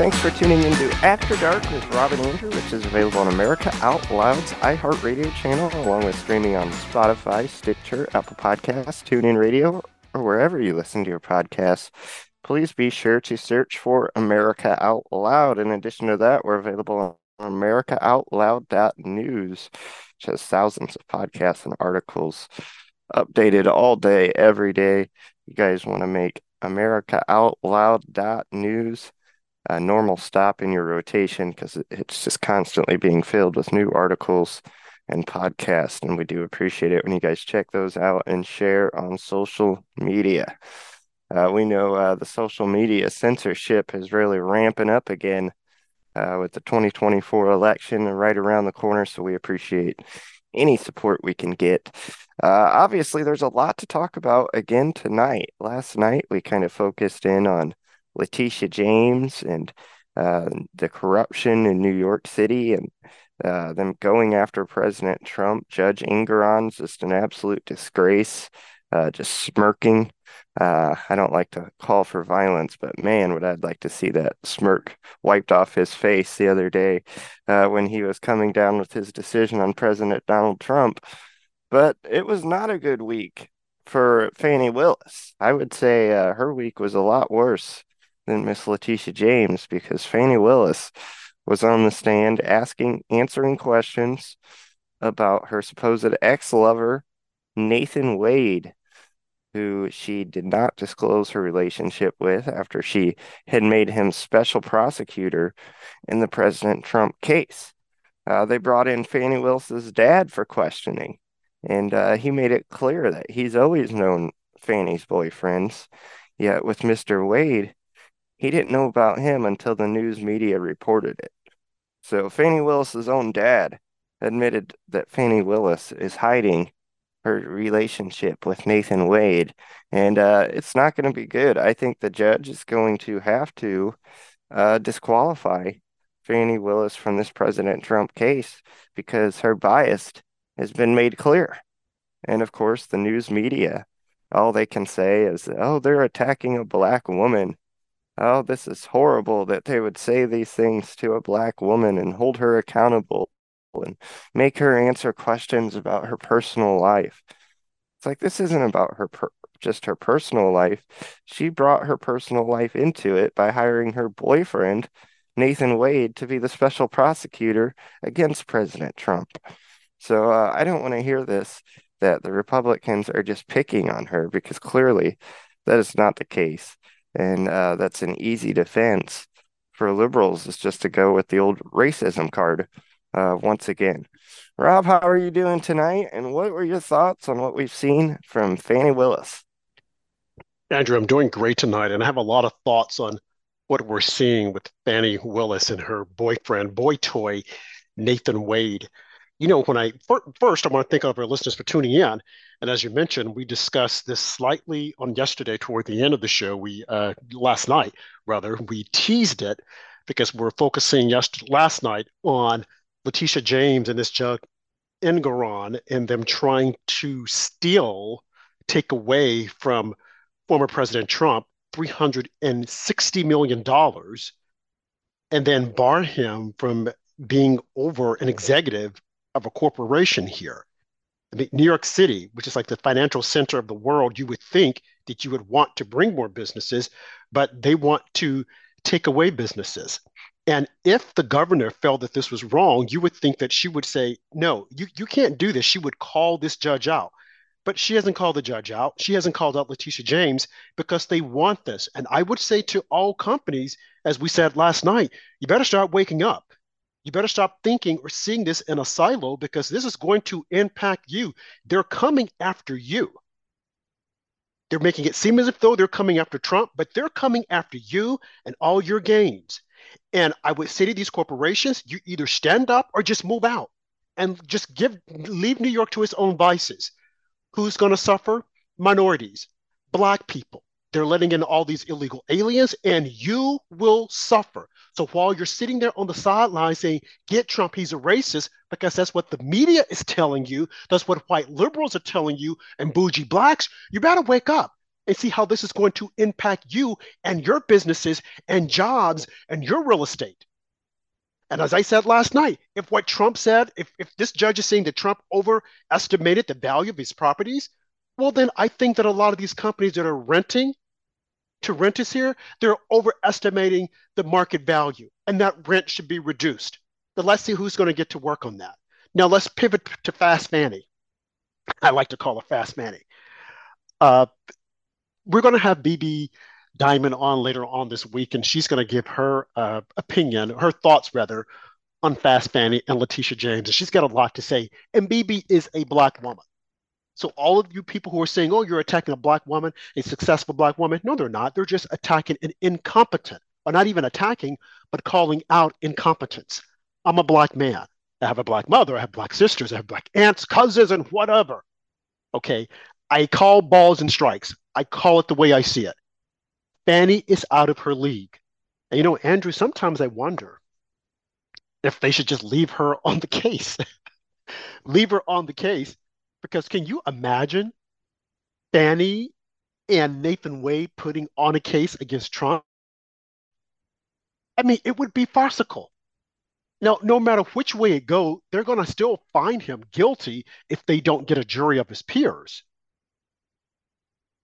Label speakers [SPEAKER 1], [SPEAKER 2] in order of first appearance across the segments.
[SPEAKER 1] Thanks for tuning into After Dark with Rob and Andrew, which is available on America Out Loud's iHeartRadio channel, along with streaming on Spotify, Stitcher, Apple Podcasts, TuneIn Radio, or wherever you listen to your podcasts. Please be sure to search for America Out Loud. In addition to that, we're available on AmericaOutloud.news, which has thousands of podcasts and articles updated all day, every day. You guys want to make AmericaOutloud.news a normal stop in your rotation because it's just constantly being filled with new articles and podcasts. And we do appreciate it when you guys check those out and share on social media. Uh, we know uh, the social media censorship is really ramping up again uh, with the 2024 election right around the corner. So we appreciate any support we can get. Uh, obviously, there's a lot to talk about again tonight. Last night, we kind of focused in on Letitia James and uh, the corruption in New York City and uh, them going after President Trump. Judge Engoron's just an absolute disgrace, uh, just smirking. Uh, I don't like to call for violence, but man, would I like to see that smirk wiped off his face the other day uh, when he was coming down with his decision on President Donald Trump. But it was not a good week for Fani Willis. I would say uh, her week was a lot worse than Miss Letitia James because Fani Willis was on the stand asking, answering questions about her supposed ex lover, Nathan Wade, who she did not disclose her relationship with after she had made him special prosecutor in the President Trump case. Uh, they brought in Fani Willis's dad for questioning, and uh, he made it clear that he's always known Fani's boyfriends. Yet with Mr. Wade, he didn't know about him until the news media reported it. So Fani Willis's own dad admitted that Fani Willis is hiding her relationship with Nathan Wade, and uh, it's not going to be good. I think the judge is going to have to uh, disqualify Fani Willis from this President Trump case because her bias has been made clear. And of course, the news media, all they can say is, oh, they're attacking a black woman oh, this is horrible that they would say these things to a black woman and hold her accountable and make her answer questions about her personal life. It's like this isn't about her per- just her personal life. She brought her personal life into it by hiring her boyfriend, Nathan Wade, to be the special prosecutor against President Trump. So uh, I don't want to hear this that the Republicans are just picking on her because clearly that is not the case and uh, that's an easy defense for liberals is just to go with the old racism card uh, once again. Rob, how are you doing tonight? And what were your thoughts on what we've seen from Fani Willis?
[SPEAKER 2] Andrew, I'm doing great tonight, and I have a lot of thoughts on what we're seeing with Fani Willis and her boyfriend, boy toy, Nathan Wade you know, when I first, I want to thank all of our listeners for tuning in. And as you mentioned, we discussed this slightly on yesterday toward the end of the show. We uh, last night, rather, we teased it because we're focusing just last night on Letitia James and this Judge Engoron and them trying to steal, take away from former President Trump $360 million and then bar him from being over an executive of a corporation here. I mean, New York City, which is like the financial center of the world, you would think that you would want to bring more businesses, but they want to take away businesses. And if the governor felt that this was wrong, you would think that she would say, no, you, you can't do this. She would call this judge out. But she hasn't called the judge out. She hasn't called out Letitia James because they want this. And I would say to all companies, as we said last night, you better start waking up you better stop thinking or seeing this in a silo because this is going to impact you. They're coming after you. They're making it seem as if though they're coming after Trump, but they're coming after you and all your gains. And I would say to these corporations, you either stand up or just move out and just give leave New York to its own vices. Who's going to suffer? Minorities, black people. They're letting in all these illegal aliens, and you will suffer. So while you're sitting there on the sideline saying, get Trump, he's a racist, because that's what the media is telling you, that's what white liberals are telling you, and bougie blacks, you better wake up and see how this is going to impact you and your businesses and jobs and your real estate. And as I said last night, if what Trump said, if, if this judge is saying that Trump overestimated the value of his properties, well, then I think that a lot of these companies that are renting to rent renters here, they're overestimating the market value, and that rent should be reduced. But let's see who's going to get to work on that. Now let's pivot to Fast Fanny. I like to call her Fast Fanny. Uh, we're going to have BB Diamond on later on this week, and she's going to give her uh, opinion, her thoughts rather, on Fast Fanny and Letitia James. And she's got a lot to say. And BB is a black woman. So all of you people who are saying, "Oh, you're attacking a black woman, a successful black woman," no, they're not. They're just attacking an incompetent, or not even attacking, but calling out incompetence. I'm a black man. I have a black mother. I have black sisters. I have black aunts, cousins, and whatever. Okay, I call balls and strikes. I call it the way I see it. Fani is out of her league. And you know, Andrew, sometimes I wonder if they should just leave her on the case. leave her on the case. Because can you imagine Fani and Nathan Wade putting on a case against Trump? I mean, it would be farcical. Now, no matter which way it goes, they're going to still find him guilty if they don't get a jury of his peers.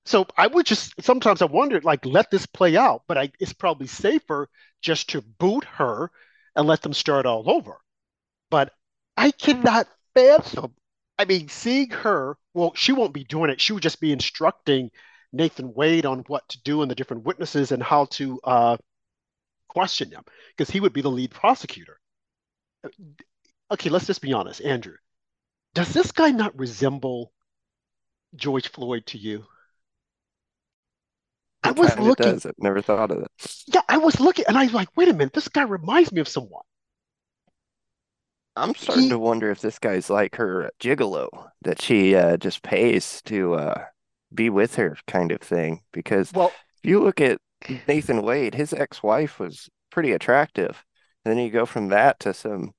[SPEAKER 2] So I would just sometimes I wondered like let this play out, but I, it's probably safer just to boot her and let them start all over. But I cannot fathom. I mean, seeing her, well, she won't be doing it. She would just be instructing Nathan Wade on what to do and the different witnesses and how to uh, question them because he would be the lead prosecutor. Okay, let's just be honest, Andrew. Does this guy not resemble George Floyd to you?
[SPEAKER 1] I was looking. Does. I've never thought of it.
[SPEAKER 2] Yeah, I was looking, and I was like, "Wait a minute, this guy reminds me of someone."
[SPEAKER 1] I'm starting he, to wonder if this guy's like her gigolo that she uh, just pays to uh, be with her, kind of thing. Because well, if you look at Nathan Wade, his ex-wife was pretty attractive. And then you go from that to some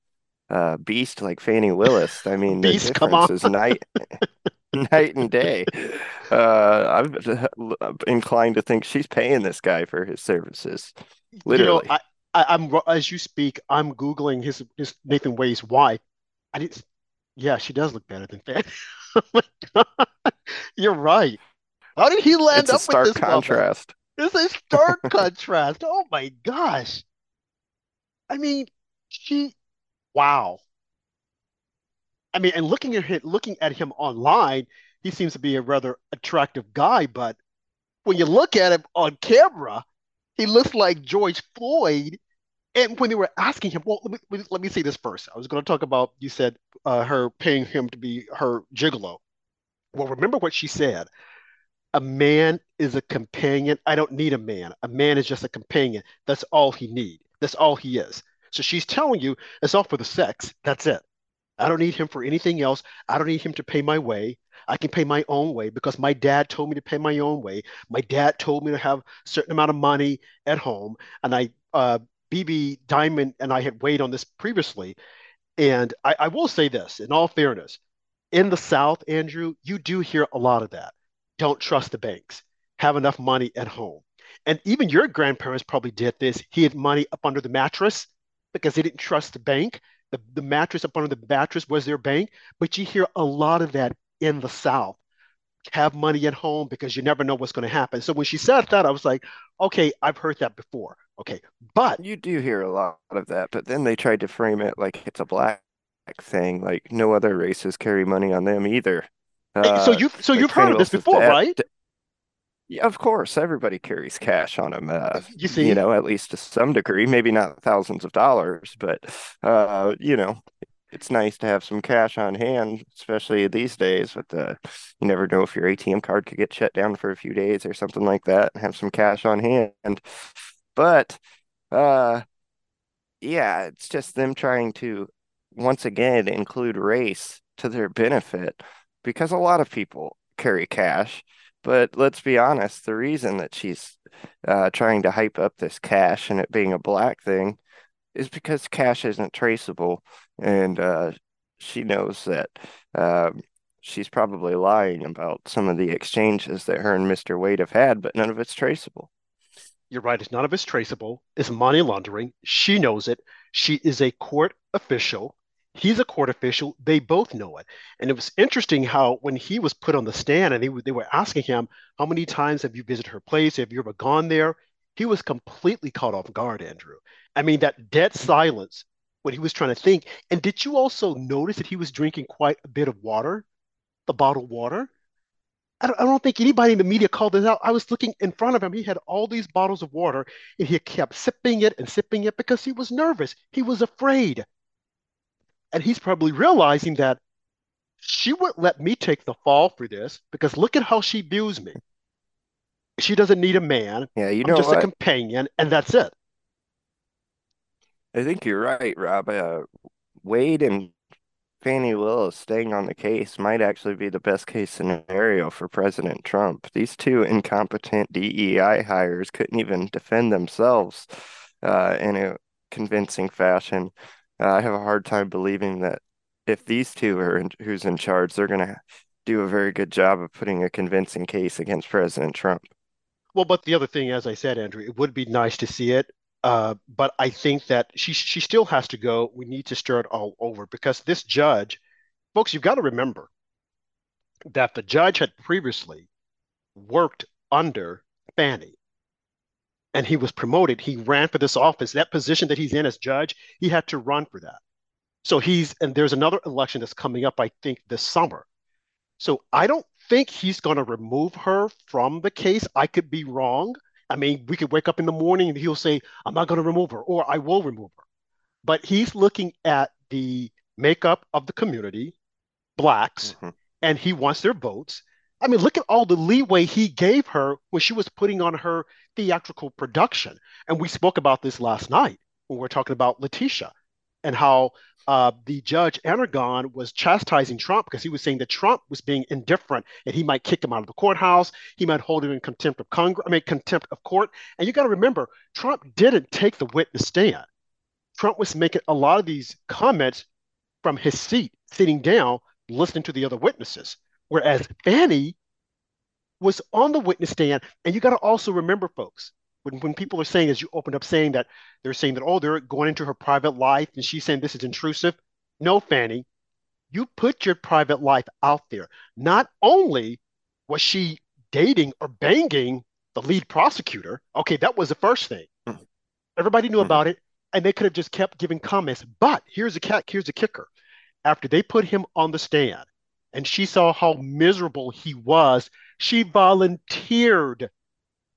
[SPEAKER 1] uh, beast like Fani Willis. I mean,
[SPEAKER 2] beast, the difference
[SPEAKER 1] is night night and day. Uh, I'm inclined to think she's paying this guy for his services. Literally.
[SPEAKER 2] You know, I, I, am as you speak. I'm googling his, his Nathan Wade's wife. I didn't. Yeah, she does look better than Fan. oh You're right. How did he land
[SPEAKER 1] it's
[SPEAKER 2] up a
[SPEAKER 1] stark
[SPEAKER 2] with this
[SPEAKER 1] contrast?
[SPEAKER 2] Woman? It's a stark contrast. Oh my gosh. I mean, she. Wow. I mean, and looking at him, looking at him online, he seems to be a rather attractive guy. But when you look at him on camera, he looks like George Floyd. And when they were asking him, well, let me, let me say this first. I was going to talk about you said uh, her paying him to be her gigolo. Well, remember what she said. A man is a companion. I don't need a man. A man is just a companion. That's all he need. That's all he is. So she's telling you it's all for the sex. That's it. I don't need him for anything else. I don't need him to pay my way. I can pay my own way because my dad told me to pay my own way. My dad told me to have a certain amount of money at home. And I, uh, BB Diamond and I had weighed on this previously. And I, I will say this in all fairness in the South, Andrew, you do hear a lot of that. Don't trust the banks, have enough money at home. And even your grandparents probably did this. He had money up under the mattress because he didn't trust the bank the, the mattress up under the mattress was their bank. But you hear a lot of that in the South. Have money at home because you never know what's going to happen. So when she said that, I was like, okay, I've heard that before. Okay. But
[SPEAKER 1] you do hear a lot of that. But then they tried to frame it like it's a black thing, like no other races carry money on them either.
[SPEAKER 2] Uh, so you so you've heard of this before, right?
[SPEAKER 1] Yeah, of course, everybody carries cash on them. Uh, you see, you know, at least to some degree, maybe not thousands of dollars, but uh, you know, it's nice to have some cash on hand, especially these days. With the, you never know if your ATM card could get shut down for a few days or something like that, and have some cash on hand. But, uh, yeah, it's just them trying to once again include race to their benefit because a lot of people carry cash but let's be honest, the reason that she's uh, trying to hype up this cash and it being a black thing is because cash isn't traceable, and uh, she knows that uh, she's probably lying about some of the exchanges that her and Mr. Wade have had, but none of it's traceable.
[SPEAKER 2] You're right. It's none of it's traceable. It's money laundering. She knows it. She is a court official. He's a court official. They both know it. And it was interesting how when he was put on the stand and they, they were asking him, How many times have you visited her place? Have you ever gone there? He was completely caught off guard, Andrew. I mean, that dead silence when he was trying to think. And did you also notice that he was drinking quite a bit of water, the bottled water? I don't, I don't think anybody in the media called this out. I was looking in front of him. He had all these bottles of water and he kept sipping it and sipping it because he was nervous. He was afraid. And he's probably realizing that she wouldn't let me take the fall for this because look at how she views me. She doesn't need a man.
[SPEAKER 1] Yeah, you
[SPEAKER 2] I'm
[SPEAKER 1] know
[SPEAKER 2] just a companion, and that's it.
[SPEAKER 1] I think you're right, Rob. Uh, Wade and Fani Willis staying on the case might actually be the best case scenario for President Trump. These two incompetent DEI hires couldn't even defend themselves uh, in a convincing fashion. Uh, I have a hard time believing that if these two are in, who's in charge, they're going to do a very good job of putting a convincing case against President Trump.
[SPEAKER 2] Well, but the other thing, as I said, Andrew, it would be nice to see it. Uh, but I think that she she still has to go. We need to start all over because this judge, folks, you've got to remember that the judge had previously worked under Fani and he was promoted. He ran for this office. That position that he's in as judge, he had to run for that. So he's, and there's another election that's coming up, I think, this summer. So I don't think he's going to remove her from the case. I could be wrong. I mean, we could wake up in the morning and he'll say, I'm not going to remove her, or I will remove her. But he's looking at the makeup of the community, blacks,
[SPEAKER 1] Mhm.
[SPEAKER 2] and he wants their votes. I mean, look at all the leeway he gave her when she was putting on her theatrical production. And we spoke about this last night when we were talking about Letitia and how uh, the judge Engoron was chastising Trump because he was saying that Trump was being indifferent and he might kick him out of the courthouse. He might hold him in contempt of Congress, I mean, contempt of court. And you got to remember, Trump didn't take the witness stand. Trump was making a lot of these comments from his seat, sitting down, listening to the other witnesses. Whereas Fani was on the witness stand. And you got to also remember, folks, when, when people are saying, as you opened up saying that they're saying that, oh, they're going into her private life and she's saying this is intrusive. No, Fani, you put your private life out there. Not only was she dating or banging the lead prosecutor, okay, that was the first thing.
[SPEAKER 1] Mhm.
[SPEAKER 2] Everybody knew
[SPEAKER 1] Mhm.
[SPEAKER 2] about it, and they could have just kept giving comments. But here's a cat, here's a kicker. After they put him on the stand and she saw how miserable he was, she volunteered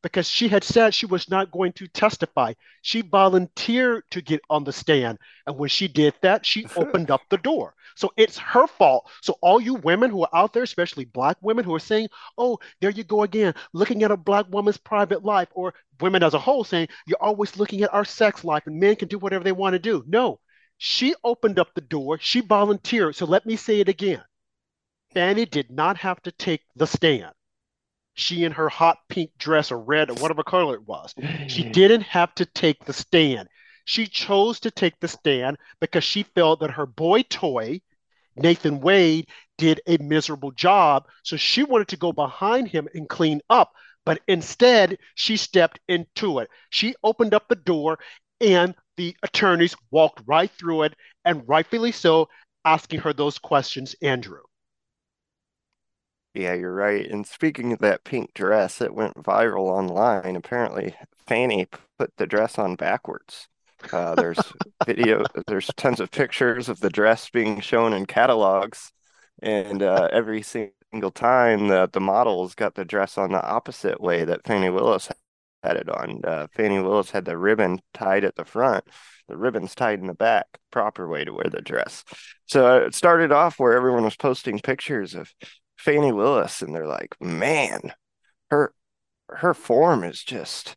[SPEAKER 2] because she had said she was not going to testify. She volunteered to get on the stand. And when she did that, she opened up the door. So it's her fault. So, all you women who are out there, especially Black women who are saying, oh, there you go again, looking at a Black woman's private life, or women as a whole saying, you're always looking at our sex life and men can do whatever they want to do. No, she opened up the door. She volunteered. So, let me say it again. Fani did not have to take the stand she in her hot pink dress or red or whatever color it was. She didn't have to take the stand. She chose to take the stand because she felt that her boy toy, Nathan Wade, did a miserable job. So she wanted to go behind him and clean up. But instead, she stepped into it. She opened up the door and the attorneys walked right through it, and rightfully so, asking her those questions, Andrew.
[SPEAKER 1] Yeah, you're right. And speaking of that pink dress, it went viral online. Apparently, Fani put the dress on backwards. Uh, there's video, there's tons of pictures of the dress being shown in catalogs, and uh, every single time the the models got the dress on the opposite way that Fani Willis had it on. Uh, Fani Willis had the ribbon tied at the front, the ribbon's tied in the back, proper way to wear the dress. So uh, it started off where everyone was posting pictures of Fani Willis, and they're like, man, her her form is just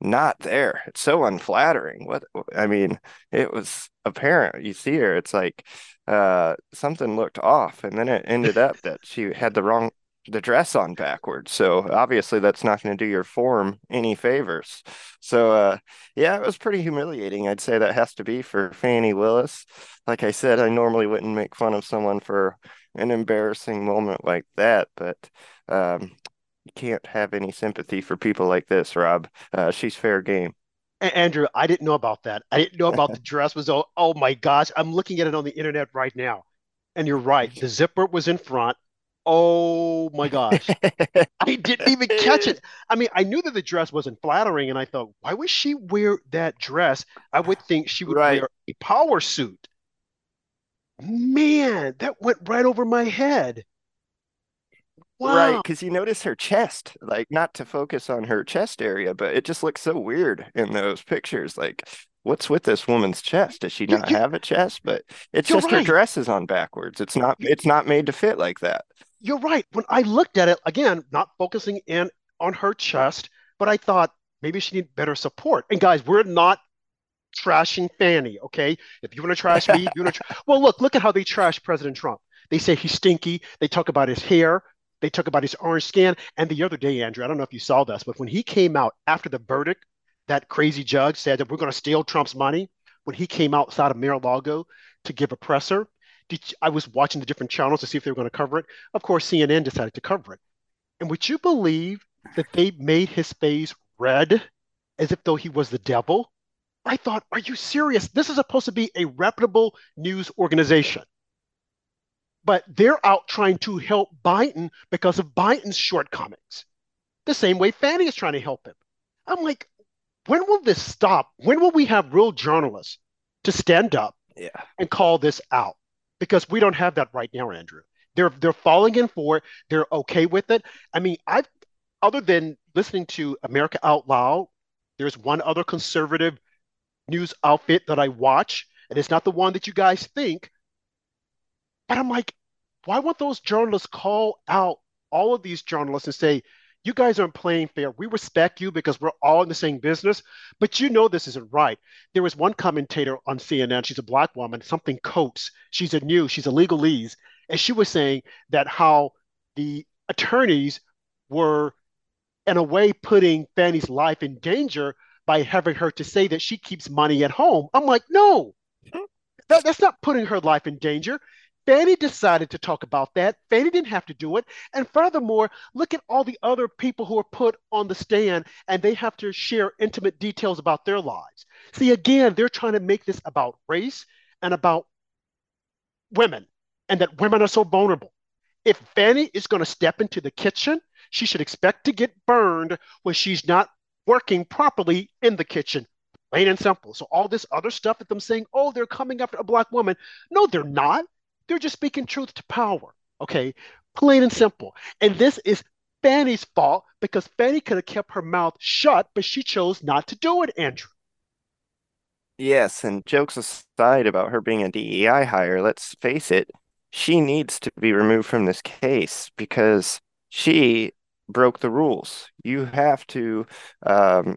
[SPEAKER 1] not there. It's so unflattering. What I mean, it was apparent. You see her, it's like uh something looked off, and then it ended up that she had the wrong the dress on backwards. So obviously that's not going to do your form any favors. So uh yeah, it was pretty humiliating. I'd say that has to be for Fani Willis. Like I said, I normally wouldn't make fun of someone for an embarrassing moment like that, but um, you can't have any sympathy for people like this, Rob. Uh, she's fair game.
[SPEAKER 2] Andrew, I didn't know about that. I didn't know about the dress was oh, oh my gosh. I'm looking at it on the internet right now. And you're right. The zipper was in front. Oh my gosh. I didn't even catch it. I mean, I knew that the dress wasn't flattering, and I thought, why would she wear that dress? I would think she would right. wear a power suit. Man, that went right over my head.
[SPEAKER 1] Wow. Right, because you notice her chest, like not to focus on her chest area, but it just looks so weird in those pictures. Like, what's with this woman's chest? Does she not you, have a chest? But it's just right. her dress is on backwards. It's not it's not made to fit like that.
[SPEAKER 2] You're right. When I looked at it, again, not focusing in on her chest, but I thought maybe she need better support. And guys, we're not trashing Fani, okay? If you want to trash me, you want to. Tra- well, look, look at how they trash President Trump. They say he's stinky. They talk about his hair. They talk about his orange skin. And the other day, Andrew, I don't know if you saw this, but when he came out after the verdict, that crazy judge said that we're going to steal Trump's money. When he came outside of Mar-a-Lago to give a presser, did, I was watching the different channels to see if they were going to cover it. Of course, CNN decided to cover it. And would you believe that they made his face red as if though he was the devil? I thought, are you serious? This is supposed to be a reputable news organization but they're out trying to help Biden because of Biden's shortcomings. The same way Fani is trying to help him. I'm like, when will this stop? When will we have real journalists to stand up
[SPEAKER 1] yeah.
[SPEAKER 2] and call this out? Because we don't have that right now, Andrew. They're they're falling in for it. They're okay with it. I mean, I've other than listening to America Out Loud, there's one other conservative news outfit that I watch, and it's not the one that you guys think, but I'm like, why won't those journalists call out all of these journalists and say, you guys aren't playing fair. We respect you because we're all in the same business, but you know this isn't right. There was one commentator on CNN, she's a black woman, something Coates. She's a new, she's a legalese, and she was saying that how the attorneys were, in a way, putting Fani's life in danger by having her to say that she keeps money at home. I'm like, no, that, that's not putting her life in danger. Fani decided to talk about that. Fani didn't have to do it. And furthermore, look at all the other people who are put on the stand and they have to share intimate details about their lives. See, again, they're trying to make this about race and about women and that women are so vulnerable. If Fani is going to step into the kitchen, she should expect to get burned when she's not working properly in the kitchen. Plain and simple. So, all this other stuff that them saying, oh, they're coming after a black woman. No, they're not. They're just speaking truth to power. Okay, plain and simple. And this is Fani's fault because Fani could have kept her mouth shut, but she chose not to do it, Andrew.
[SPEAKER 1] Yes, and jokes aside about her being a DEI hire, let's face it, she needs to be removed from this case because she broke the rules. You have to um,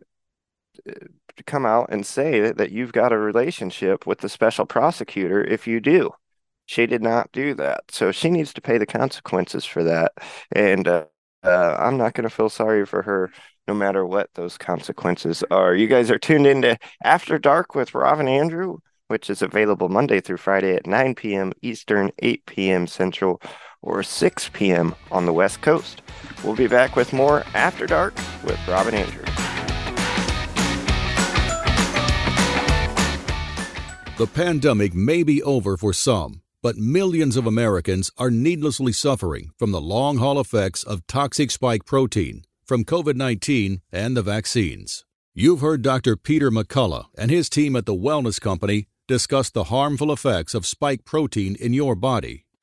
[SPEAKER 1] come out and say that, that you've got a relationship with the special prosecutor if you do. She did not do that. So she needs to pay the consequences for that. And uh, uh, I'm not going to feel sorry for her no matter what those consequences are. You guys are tuned into After Dark with Rob and Andrew, which is available Monday through Friday at 9 p.m. Eastern, 8 p.m. Central, or 6 p.m. on the West Coast. We'll be back with more After Dark with Robin and Andrew.
[SPEAKER 3] The pandemic may be over for some but millions of Americans are needlessly suffering from the long haul effects of toxic spike protein from COVID 19 and the vaccines. You've heard Dr. Peter McCullough and his team at the Wellness Company discuss the harmful effects of spike protein in your body,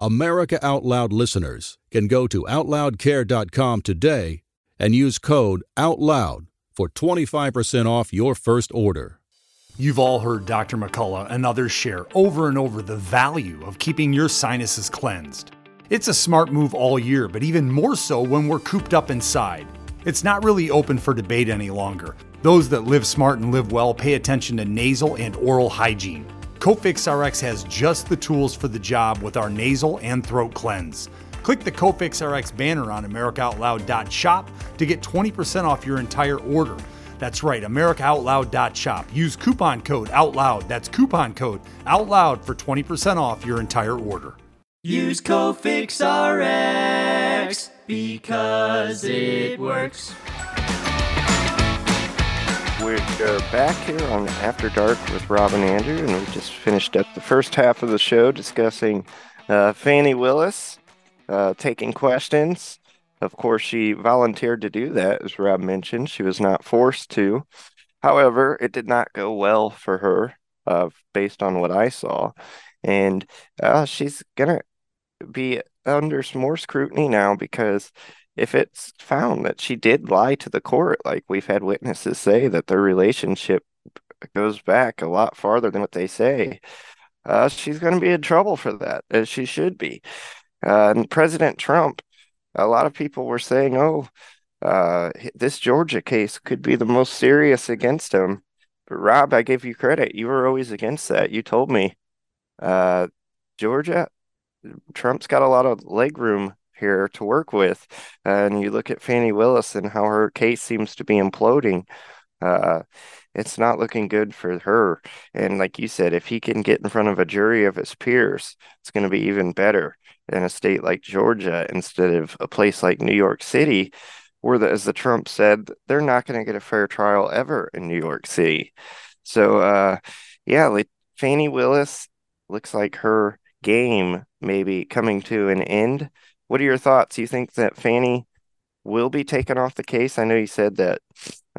[SPEAKER 3] America Out Loud listeners can go to OutLoudCare.com today and use code OUTLOUD for 25% off your first order.
[SPEAKER 4] You've all heard Dr. McCullough and others share over and over the value of keeping your sinuses cleansed. It's a smart move all year, but even more so when we're cooped up inside. It's not really open for debate any longer. Those that live smart and live well pay attention to nasal and oral hygiene. Cofix RX has just the tools for the job with our nasal and throat cleanse. Click the Cofix RX banner on AmericaOutloud.shop to get 20% off your entire order. That's right, AmericaOutloud.shop. Use coupon code OUTLOUD. That's coupon code OUTLOUD for 20% off your entire order.
[SPEAKER 5] Use Cofix RX because it works.
[SPEAKER 1] We're back here on After Dark with Rob and Andrew, and we just finished up the first half of the show discussing uh, Fani Willis uh, taking questions. Of course, she volunteered to do that, as Rob mentioned. She was not forced to. However, it did not go well for her, uh, based on what I saw. And uh, she's going to be under some more scrutiny now because if it's found that she did lie to the court, like we've had witnesses say that their relationship goes back a lot farther than what they say, uh, she's going to be in trouble for that, as she should be. Uh, and President Trump, a lot of people were saying, oh, uh, this Georgia case could be the most serious against him. But Rob, I give you credit. You were always against that. You told me uh, Georgia, Trump's got a lot of leg room here to work with. and you look at Fani Willis and how her case seems to be imploding. Uh, it's not looking good for her. And like you said, if he can get in front of a jury of his peers, it's going to be even better in a state like Georgia instead of a place like New York City, where, the, as the Trump said, they're not going to get a fair trial ever in New York City. So, uh, yeah, like Fani Willis looks like her game maybe coming to an end. What are your thoughts? Do You think that Fani will be taken off the case? I know you said that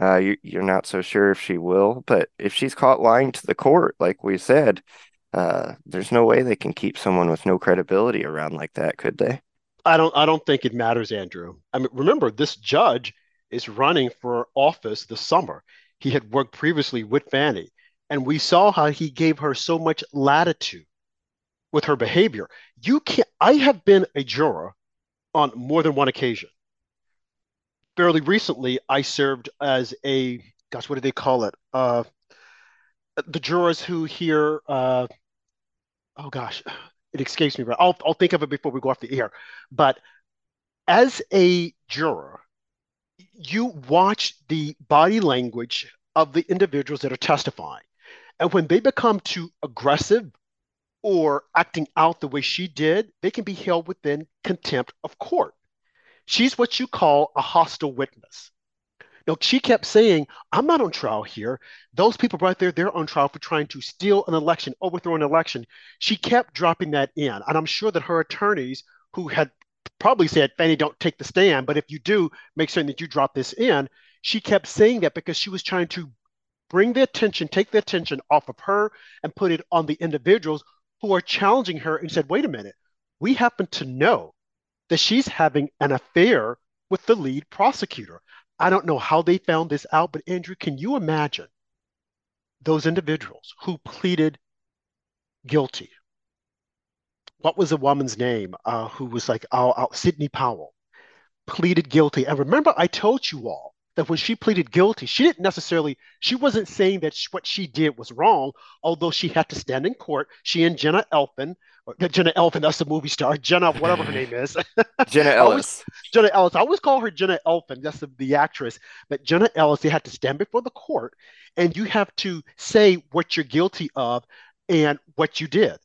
[SPEAKER 1] uh, you, you're not so sure if she will, but if she's caught lying to the court, like we said, uh, there's no way they can keep someone with no credibility around like that, could they?
[SPEAKER 2] I don't. I don't think it matters, Andrew. I mean, remember this judge is running for office this summer. He had worked previously with Fani, and we saw how he gave her so much latitude with her behavior. You can't. I have been a juror on more than one occasion. Fairly recently, I served as a gosh, what do they call it? Uh, the jurors who hear uh, oh gosh, it escapes me, but I'll, I'll think of it before we go off the air. But as a juror, you watch the body language of the individuals that are testifying. And when they become too aggressive or acting out the way she did, they can be held within contempt of court. She's what you call a hostile witness. No, she kept saying, I'm not on trial here. Those people right there, they're on trial for trying to steal an election, overthrow an election. She kept dropping that in. And I'm sure that her attorneys, who had probably said, Fani, don't take the stand, but if you do, make certain that you drop this in. She kept saying that because she was trying to bring the attention, take the attention off of her and put it on the individuals who are challenging her and said, wait a minute, we happen to know that she's having an affair with the lead prosecutor. I don't know how they found this out, but Andrew, can you imagine those individuals who pleaded guilty? What was the woman's name uh, who was like uh, uh, Sidney Powell pleaded guilty? And remember, I told you all that when she pleaded guilty, she didn't necessarily, she wasn't saying that what she did was wrong, although she had to stand in court. She and Jenna Elfman, or, uh, Jenna Elfman, that's the movie star, Jenna, whatever her name is.
[SPEAKER 1] Jenna Ellis.
[SPEAKER 2] always, Jenna Ellis. I always call her Jenna Elfman, that's the, the actress. But Jenna Ellis, they had to stand before the court and you have to say what you're guilty of and what you did.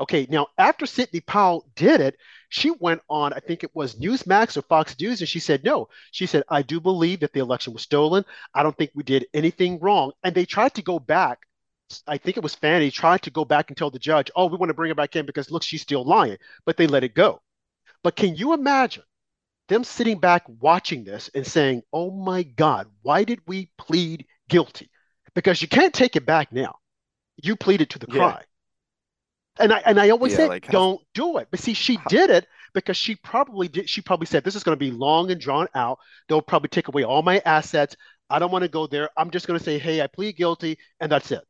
[SPEAKER 2] Okay, now after Sidney Powell did it, she went on, I think it was Newsmax or Fox News, and she said, no. She said, I do believe that the election was stolen. I don't think we did anything wrong. And they tried to go back. I think it was Fani tried to go back and tell the judge, oh, we want to bring her back in because look, she's still lying. But they let it go. But can you imagine them sitting back watching this and saying, oh my God, why did we plead guilty? Because you can't take it back now. You pleaded to the crime. Yeah. And I and I always yeah, said, like don't how, do it. But see, she how, did it because she probably did. She probably said, this is going to be long and drawn out. They'll probably take away all my assets. I don't want to go there. I'm just going to say, hey, I plead guilty, and that's it.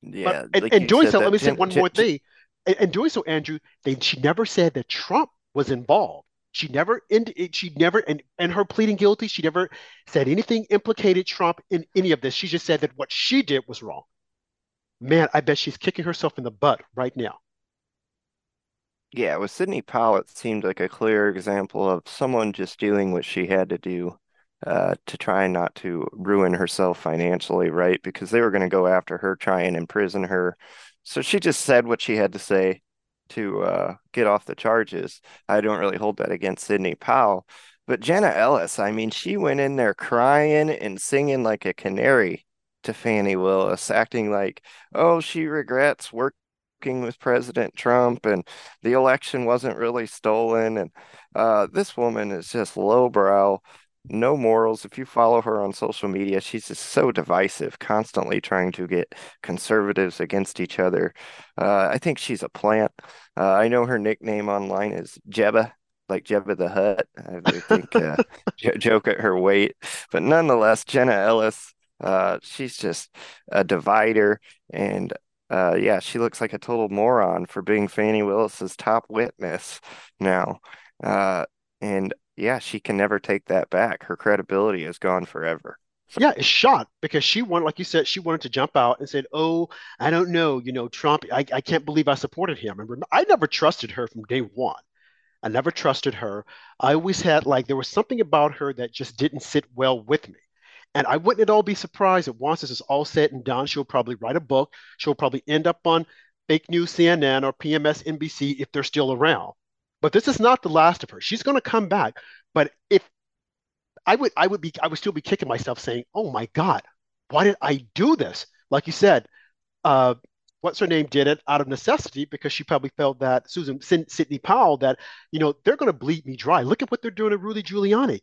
[SPEAKER 1] Yeah.
[SPEAKER 2] But, and, like and doing so, let me say one more thing. And, and doing so, Andrew, they, she never said that Trump was involved. She never, she never, and, and her pleading guilty, she never said anything implicated Trump in any of this. She just said that what she did was wrong. Man, I bet she's kicking herself in the butt right now.
[SPEAKER 1] Yeah, with Sidney Powell, it seemed like a clear example of someone just doing what she had to do uh, to try not to ruin herself financially, right? Because they were going to go after her, try and imprison her. So she just said what she had to say to uh, get off the charges. I don't really hold that against Sidney Powell. But Jenna Ellis, I mean, she went in there crying and singing like a canary to Fani Willis, acting like, oh, she regrets working with President Trump and the election wasn't really stolen. And uh, this woman is just lowbrow, no morals. If you follow her on social media, she's just so divisive, constantly trying to get conservatives against each other. Uh, I think she's a plant. Uh, I know her nickname online is Jebba, like Jebba the Hutt. I think uh, joke at her weight, but nonetheless, Jenna Ellis. Uh, she's just a divider, and uh, yeah, she looks like a total moron for being Fani Willis's top witness now. Uh, and yeah, she can never take that back. Her credibility is gone forever.
[SPEAKER 2] Yeah, it's shot because she wanted, like you said, she wanted to jump out and said, "Oh, I don't know, you know, Trump. I, I can't believe I supported him." Remember, I never trusted her from day one. I never trusted her. I always had like there was something about her that just didn't sit well with me. And I wouldn't at all be surprised that once this is all said and done, she'll probably write a book. She'll probably end up on fake news CNN or PMS NBC if they're still around. But this is not the last of her. She's going to come back. But if I would, I would be, I would still be kicking myself saying, "Oh my God, why did I do this?" Like you said, uh, what's her name did it out of necessity because she probably felt that Susan Sidney Powell that you know they're going to bleed me dry. Look at what they're doing to Rudy Giuliani.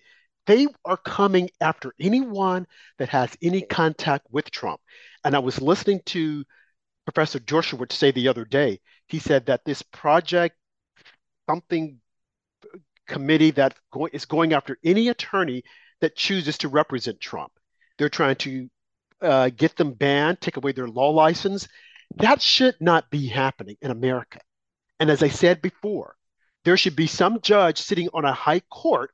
[SPEAKER 2] They are coming after anyone that has any contact with Trump. And I was listening to Professor Joshua Dershowitz say the other day, he said that this project, something committee that is going after any attorney that chooses to represent Trump. They're trying to uh, get them banned, take away their law license. That should not be happening in America. And as I said before, there should be some judge sitting on a high court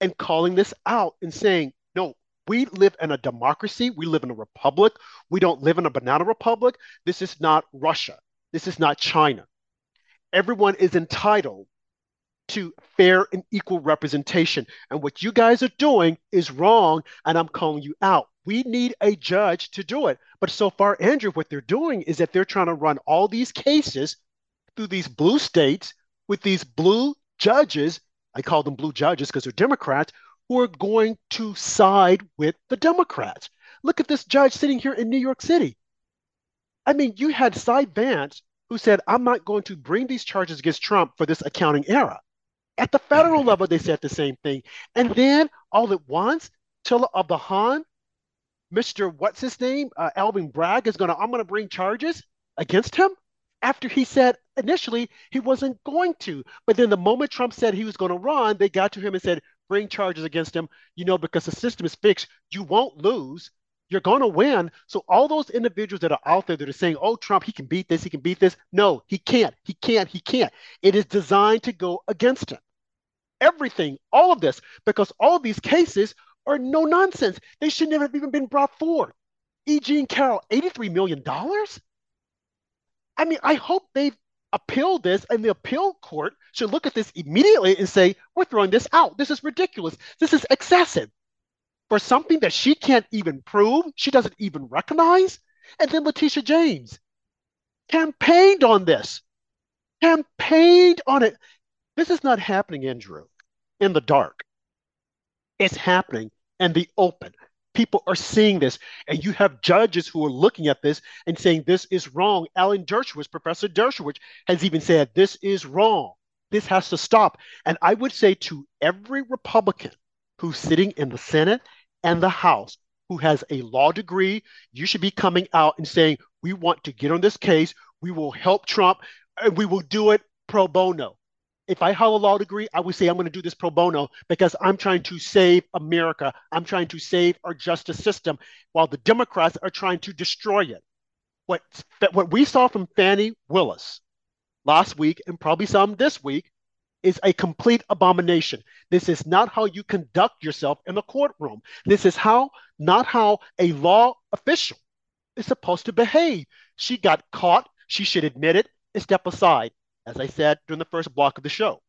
[SPEAKER 2] and calling this out and saying, no, we live in a democracy. We live in a republic. We don't live in a banana republic. This is not Russia. This is not China. Everyone is entitled to fair and equal representation. And what you guys are doing is wrong, and I'm calling you out. We need a judge to do it. But so far, Andrew, what they're doing is that they're trying to run all these cases through these blue states with these blue judges I call them blue judges because they're Democrats who are going to side with the Democrats. Look at this judge sitting here in New York City. I mean, you had Cy Vance who said, I'm not going to bring these charges against Trump for this accounting error. At the federal level, they said the same thing. And then all at once, Attila of the Han, Mr. What's his name? Uh, Alvin Bragg is going to, I'm going to bring charges against him after he said initially he wasn't going to. But then the moment Trump said he was going to run, they got to him and said, bring charges against him, you know, because the system is fixed. You won't lose. You're going to win. So all those individuals that are out there that are saying, oh, Trump, he can beat this, he can beat this. No, he can't. He can't. He can't. It is designed to go against him. Everything, all of this, because all of these cases are no nonsense. They should never have even been brought forward. E. Jean Carroll, $83 million? I mean, I hope they've appealed this and the appeal court should look at this immediately and say, we're throwing this out. This is ridiculous. This is excessive for something that she can't even prove, she doesn't even recognize. And then Letitia James campaigned on this, campaigned on it. This is not happening, Andrew, in the dark. It's happening in the open. People are seeing this, and you have judges who are looking at this and saying this is wrong. Alan Dershowitz, Professor Dershowitz, has even said this is wrong. This has to stop. And I would say to every Republican who's sitting in the Senate and the House who has a law degree, you should be coming out and saying, we want to get on this case. We will help Trump, and we will do it pro bono if I have a law degree, I would say I'm going to do this pro bono because I'm trying to save America. I'm trying to save our justice system while the Democrats are trying to destroy it. What, what we saw from Fani Willis last week and probably some this week is a complete abomination. This is not how you conduct yourself in a courtroom. This is how, not how a law official is supposed to behave. She got caught. She should admit it and step aside, as I said during the first block of the show.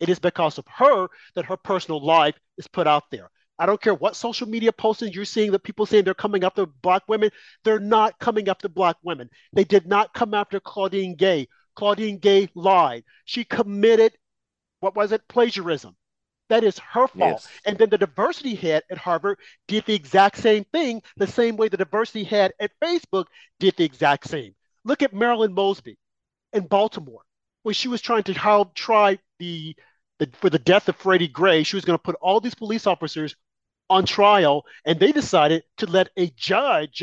[SPEAKER 2] It is because of her that her personal life is put out there. I don't care what social media postings you're seeing that people saying they're coming after black women. They're not coming after black women. They did not come after Claudine Gay. Claudine Gay lied. She committed, what was it, plagiarism. That is her fault. Yes. And then the diversity head at Harvard did the exact same thing, the same way the diversity head at Facebook did the exact same. Look at Marilyn Mosby in Baltimore, where she was trying to how try the, the for the death of Freddie Gray. She was going to put all these police officers on trial, and they decided to let a judge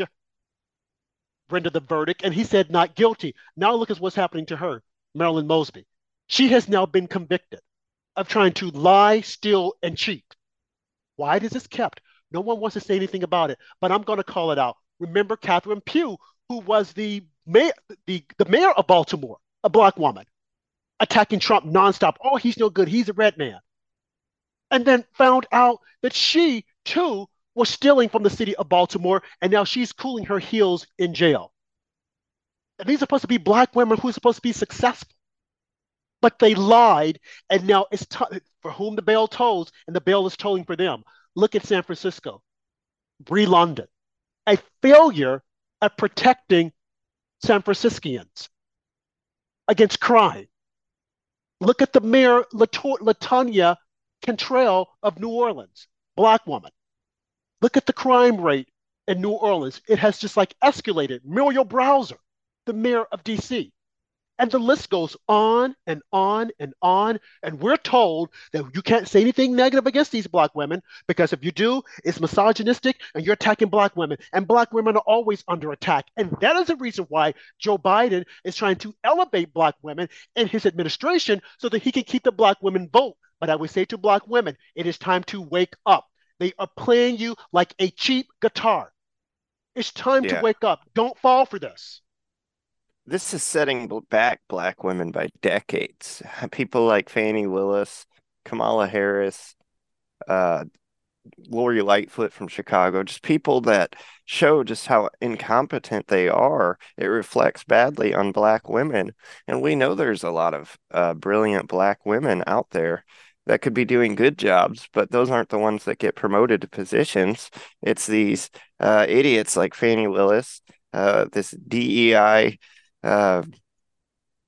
[SPEAKER 2] render the verdict, and he said not guilty. Now look at what's happening to her, Marilyn Mosby. She has now been convicted of trying to lie, steal, and cheat. Why is this kept? No one wants to say anything about it, but I'm going to call it out. Remember Catherine Pugh, who was the mayor, the, the mayor of Baltimore, a black woman, attacking Trump nonstop. Oh, he's no good. He's a red man. And then found out that she too was stealing from the city of Baltimore, and now she's cooling her heels in jail. And these are supposed to be black women who are supposed to be successful. But they lied, and now it's t- for whom the bell tolls, and the bell is tolling for them. Look at San Francisco, Bree London, a failure at protecting San Franciscans against crime. Look at the mayor, LaToya Cantrell of New Orleans, black woman. Look at the crime rate in New Orleans. It has just like escalated. Muriel Bowser, the mayor of DC. And the list goes on and on and on. And we're told that you can't say anything negative against these black women because if you do, it's misogynistic and you're attacking black women. And black women are always under attack. And that is the reason why Joe Biden is trying to elevate black women in his administration so that he can keep the black women vote. But I would say to black women, it is time to wake up. They are playing you like a cheap guitar. It's time yeah. to wake up. Don't fall for this
[SPEAKER 1] this is setting back black women by decades. People like Fani Willis, Kamala Harris, uh, Lori Lightfoot from Chicago, just people that show just how incompetent they are. It reflects badly on black women. And we know there's a lot of uh, brilliant black women out there that could be doing good jobs, but those aren't the ones that get promoted to positions. It's these uh, idiots like Fani Willis, uh, this DEI uh,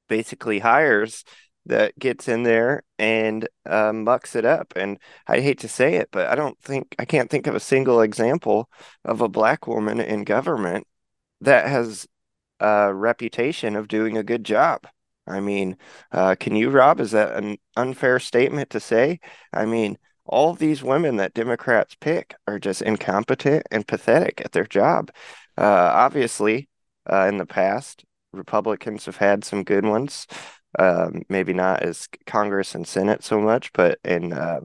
[SPEAKER 1] basically hires that gets in there and uh, mucks it up. And I hate to say it, but I don't think I can't think of a single example of a black woman in government that has a reputation of doing a good job. I mean, uh, can you, Rob? Is that an unfair statement to say? I mean, all these women that Democrats pick are just incompetent and pathetic at their job. Uh, obviously, uh, in the past, Republicans have had some good ones. Um, maybe not as Congress and Senate so much, but in uh,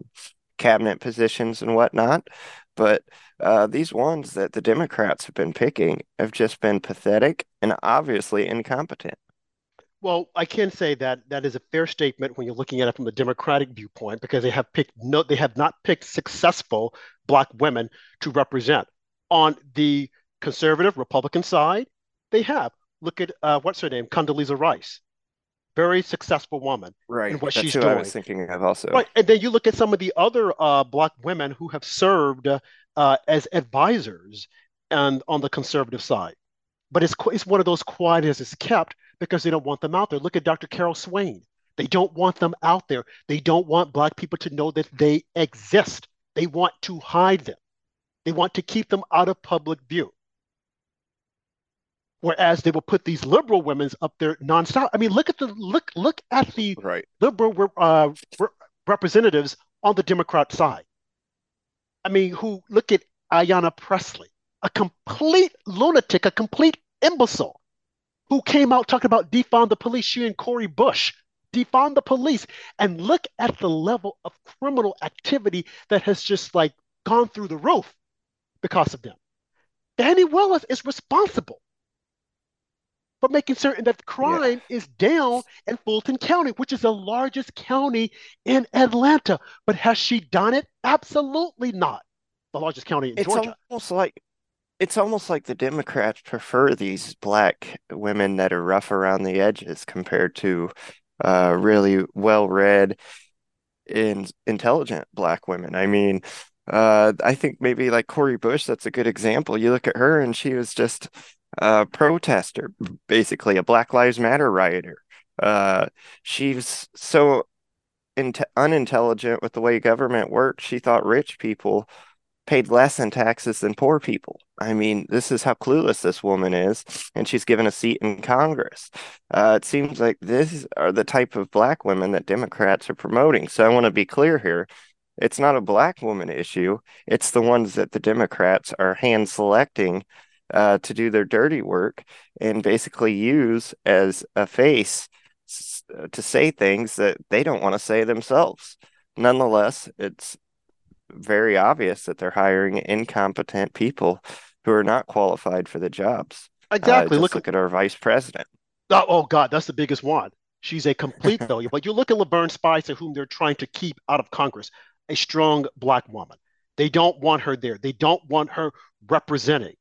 [SPEAKER 1] cabinet positions and whatnot. But uh, these ones that the Democrats have been picking have just been pathetic and obviously incompetent.
[SPEAKER 2] Well, I can say that that is a fair statement when you're looking at it from the Democratic viewpoint, because they have picked no, they have not picked successful black women to represent. On the conservative Republican side, they have. Look at uh, what's her name, Condoleezza Rice, very successful woman.
[SPEAKER 1] Right.
[SPEAKER 2] And what
[SPEAKER 1] That's
[SPEAKER 2] she's doing. I
[SPEAKER 1] was thinking of also.
[SPEAKER 2] Right, and then you look at some of the other uh, black women who have served uh, as advisors and on the conservative side, but it's it's one of those quiet as it's kept because they don't want them out there. Look at Dr. Carol Swain. They don't want them out there. They don't want black people to know that they exist. They want to hide them. They want to keep them out of public view. Whereas they will put these liberal women's up there nonstop. I mean, look at the look look at the
[SPEAKER 1] right.
[SPEAKER 2] liberal uh, representatives on the Democrat side. I mean, who look at Ayanna Pressley, a complete lunatic, a complete imbecile, who came out talking about defund the police. She and Cori Bush defund the police, and look at the level of criminal activity that has just like gone through the roof because of them. Fani Willis is responsible but making certain that crime yeah. is down in Fulton County, which is the largest county in Atlanta. But has she done it? Absolutely not. The largest county in
[SPEAKER 1] it's
[SPEAKER 2] Georgia.
[SPEAKER 1] Almost like it's almost like the Democrats prefer these black women that are rough around the edges compared to uh, really well-read and intelligent black women. I mean, uh, I think maybe like Cori Bush, that's a good example. You look at her and she was just a protester, basically a Black Lives Matter rioter. Uh, she's so in- unintelligent with the way government works. She thought rich people paid less in taxes than poor people. I mean, this is how clueless this woman is, and she's given a seat in Congress. Uh, it seems like these are the type of black women that Democrats are promoting. So I want to be clear here. It's not a black woman issue. It's the ones that the Democrats are hand selecting uh, to do their dirty work and basically use as a face to say things that they don't want to say themselves. Nonetheless, it's very obvious that they're hiring incompetent people who are not qualified for the jobs.
[SPEAKER 2] Exactly.
[SPEAKER 1] Uh, look, look at our vice president.
[SPEAKER 2] Oh, oh, God, that's the biggest one. She's a complete failure. But you look at Lavern Spicer, whom they're trying to keep out of Congress, a strong black woman. They don't want her there. They don't want her representing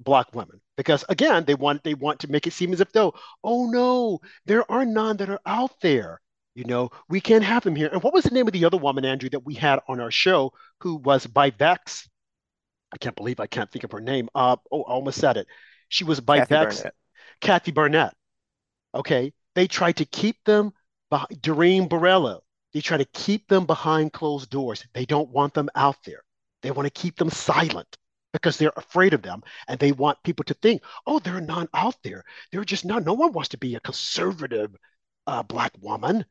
[SPEAKER 2] black women because again they want they want to make it seem as if though oh no there are none that are out there you know, we can't have them here. And what was the name of the other woman, Andrew, that we had on our show who was by Vex? I can't believe I can't think of her name. Uh, oh, I almost said it. She was by Kathy Vex. Barnett. Kathy Barnett. Okay. They tried to keep them behind Doreen Barelo. They try to keep them behind closed doors. They don't want them out there. They want to keep them silent because they're afraid of them and they want people to think, oh, they're not out there. They're just not. No one wants to be a conservative uh, black woman.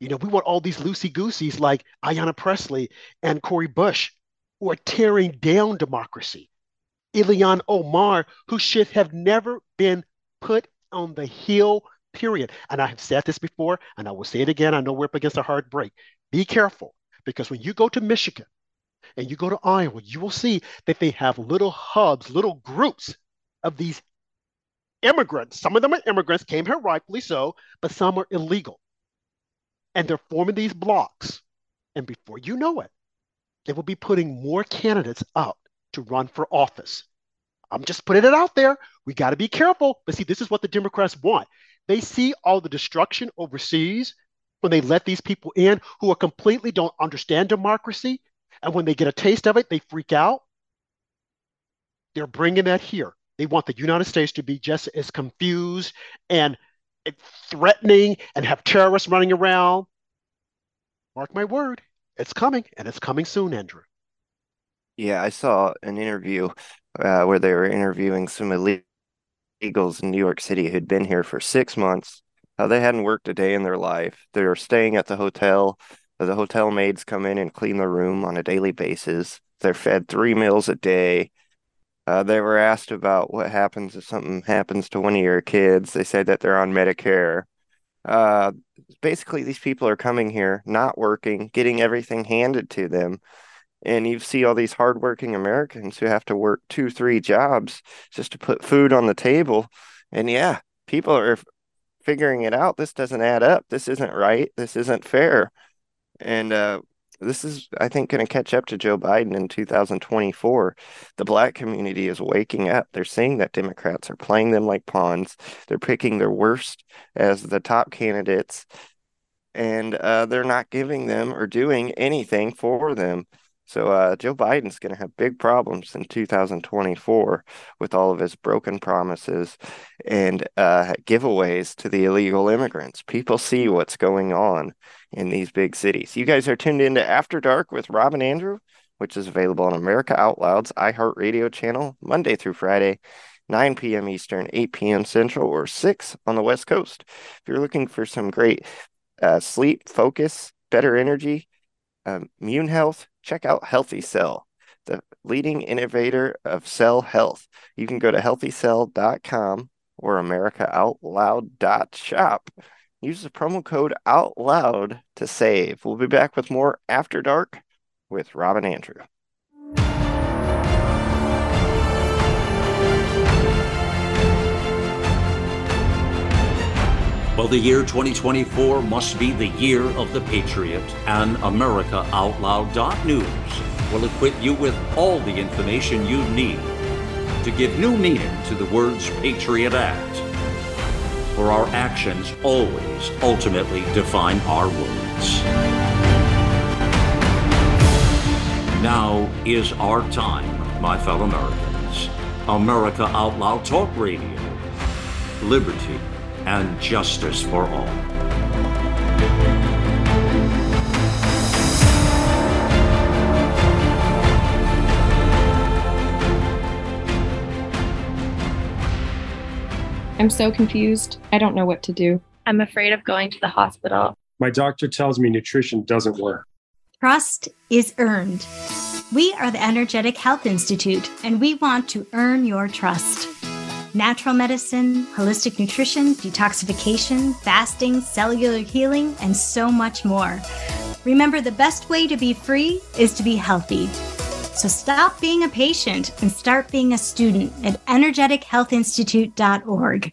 [SPEAKER 2] You know, we want all these loosey gooseys like Ayanna Pressley and Cori Bush who are tearing down democracy. Ilhan Omar, who should have never been put on the hill, period. And I have said this before, and I will say it again. I know we're up against a hard break. Be careful, because when you go to Michigan and you go to Iowa, you will see that they have little hubs, little groups of these immigrants. Some of them are immigrants, came here rightfully so, but some are illegal and they're forming these blocks. And before you know it, they will be putting more candidates out to run for office. I'm just putting it out there. We got to be careful. But see, this is what the Democrats want. They see all the destruction overseas when they let these people in who are completely don't understand democracy. And when they get a taste of it, they freak out. They're bringing that here. They want the United States to be just as confused and threatening and have terrorists running around. Mark my word, it's coming, and it's coming soon, Andrew.
[SPEAKER 1] Yeah, I saw an interview uh, where they were interviewing some illegals in New York City who'd been here for six months. Uh, they hadn't worked a day in their life. They were staying at the hotel. The hotel maids come in and clean the room on a daily basis. They're fed three meals a day. Uh, they were asked about what happens if something happens to one of your kids. They said that they're on Medicare. Uh, basically, these people are coming here, not working, getting everything handed to them. And you see all these hardworking Americans who have to work two, three jobs just to put food on the table. And yeah, people are figuring it out. This doesn't add up. This isn't right. This isn't fair. And uh, this is, I think, going to catch up to Joe Biden in 2024. The black community is waking up. They're seeing that Democrats are playing them like pawns. They're picking their worst as the top candidates, and uh, they're not giving them or doing anything for them. So uh, Joe Biden's going to have big problems in 2024 with all of his broken promises and uh, giveaways to the illegal immigrants. People see what's going on in these big cities. You guys are tuned into After Dark with Rob and Andrew, which is available on America Out Loud's iHeartRadio channel Monday through Friday. 9 p.m. Eastern, 8 p.m. Central, or 6 on the West Coast. If you're looking for some great uh, sleep, focus, better energy, um, immune health, check out Healthy Cell, the leading innovator of cell health. You can go to healthycell.com or americaoutloud.shop. Use the promo code OUTLOUD to save. We'll be back with more After Dark with Rob and Andrew.
[SPEAKER 6] Well, the year 2024 must be the year of the Patriot, and AmericaOutloud.news will equip you with all the information you need to give new meaning to the words Patriot Act. For our actions always ultimately define our words. Now is our time, my fellow Americans. America Out Loud Talk Radio. Liberty and justice for all.
[SPEAKER 7] I'm so confused. I don't know what to do.
[SPEAKER 8] I'm afraid of going to the hospital.
[SPEAKER 9] My doctor tells me nutrition doesn't work.
[SPEAKER 10] Trust is earned. We are the Energetic Health Institute, and we want to earn your trust natural medicine, holistic nutrition, detoxification, fasting, cellular healing, and so much more. Remember, the best way to be free is to be healthy. So stop being a patient and start being a student at energetichealthinstitute.org.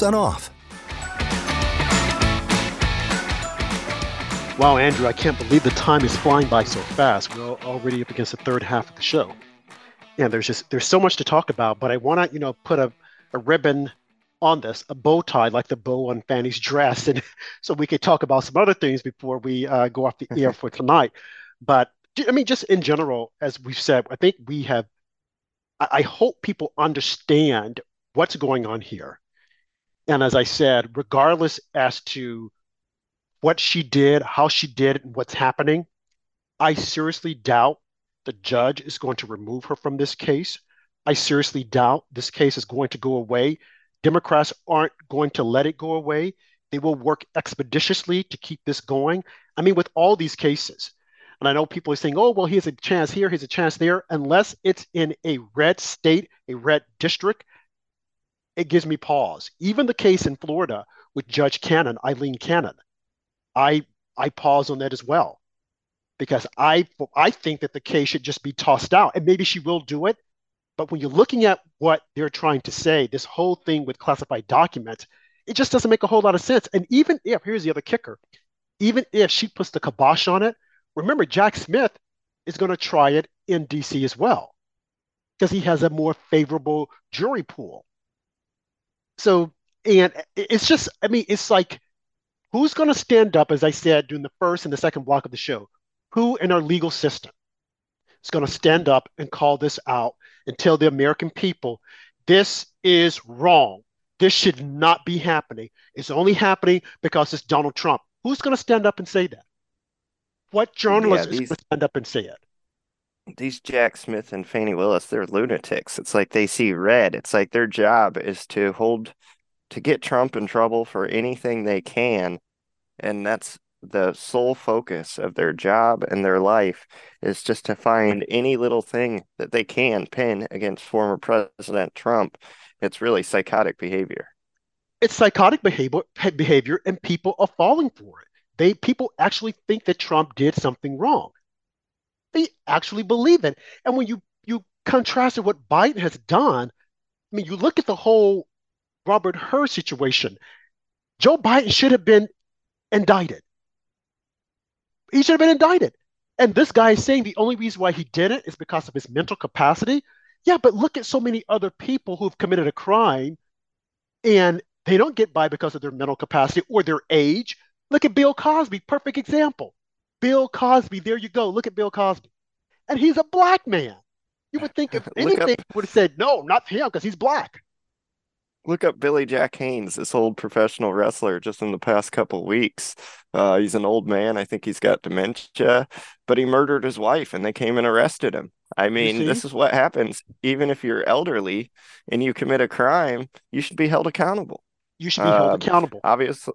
[SPEAKER 11] off.
[SPEAKER 2] Wow, Andrew, I can't believe the time is flying by so fast. We're already up against the third half of the show. And there's just there's so much to talk about, but I want to, you know, put a, a ribbon on this, a bow tie like the bow on Fani's dress, and so we could talk about some other things before we uh, go off the air for tonight. But I mean, just in general, as we've said, I think we have. I, I hope people understand what's going on here, and as I said, regardless as to what she did, how she did it, and what's happening, I seriously doubt the judge is going to remove her from this case. I seriously doubt this case is going to go away Democrats aren't going to let it go away. They will work expeditiously to keep this going. I mean, with all these cases, and I know people are saying, oh, well, here's a chance here, here's a chance there. Unless it's in a red state, a red district, it gives me pause. Even the case in Florida with Judge Cannon, Aileen Cannon, I I pause on that as well because I I think that the case should just be tossed out, and maybe she will do it. But when you're looking at what they're trying to say, this whole thing with classified documents, it just doesn't make a whole lot of sense. And even if, here's the other kicker, even if she puts the kibosh on it, remember, Jack Smith is going to try it in DC as well because he has a more favorable jury pool. So, and it's just, I mean, it's like, who's going to stand up, as I said during the first and the second block of the show? Who in our legal system is going to stand up and call this out and tell the American people this is wrong. This should not be happening. It's only happening because it's Donald Trump. Who's going to stand up and say that? What journalist yeah, these, is going to stand up and say it?
[SPEAKER 1] These Jack Smith and Fani Willis, they're lunatics. It's like they see red. It's like their job is to hold, to get Trump in trouble for anything they can. And that's the sole focus of their job and their life is just to find any little thing that they can pin against former President Trump. It's really psychotic behavior.
[SPEAKER 2] It's psychotic behavior behavior and people are falling for it. They people actually think that Trump did something wrong. They actually believe it. And when you you contrast it what Biden has done, I mean you look at the whole Robert Hur situation. Joe Biden should have been indicted he should have been indicted. And this guy is saying the only reason why he did it is because of his mental capacity. Yeah, but look at so many other people who've committed a crime and they don't get by because of their mental capacity or their age. Look at Bill Cosby, perfect example. Bill Cosby, there you go. Look at Bill Cosby. And he's a black man. You would think if anything would have said, no, not him, because he's black
[SPEAKER 1] look up Billy Jack Haynes, this old professional wrestler, just in the past couple weeks. Uh, he's an old man. I think he's got dementia, but he murdered his wife and they came and arrested him. I mean, this is what happens. Even if you're elderly and you commit a crime, you should be held accountable.
[SPEAKER 2] You should be held
[SPEAKER 1] Um,
[SPEAKER 2] accountable.
[SPEAKER 1] obviously,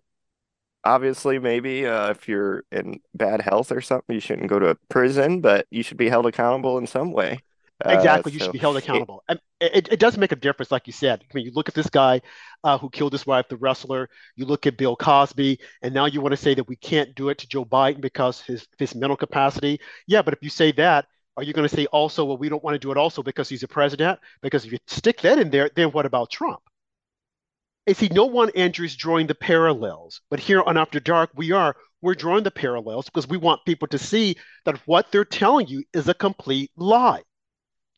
[SPEAKER 1] obviously, maybe uh, if you're in bad health or something, you shouldn't go to prison, but you should be held accountable in some way. Uh,
[SPEAKER 2] Exactly, you should be held accountable. And it, it does make a difference, like you said. I mean, you look at this guy uh, who killed his wife, the wrestler. You look at Bill Cosby, and now you want to say that we can't do it to Joe Biden because his his mental capacity. Yeah, but if you say that, are you going to say also, well, we don't want to do it also because he's a president? Because if you stick that in there, then what about Trump? And see, no one, Andrew, is drawing the parallels. But here on After Dark, we are. We're drawing the parallels because we want people to see that what they're telling you is a complete lie.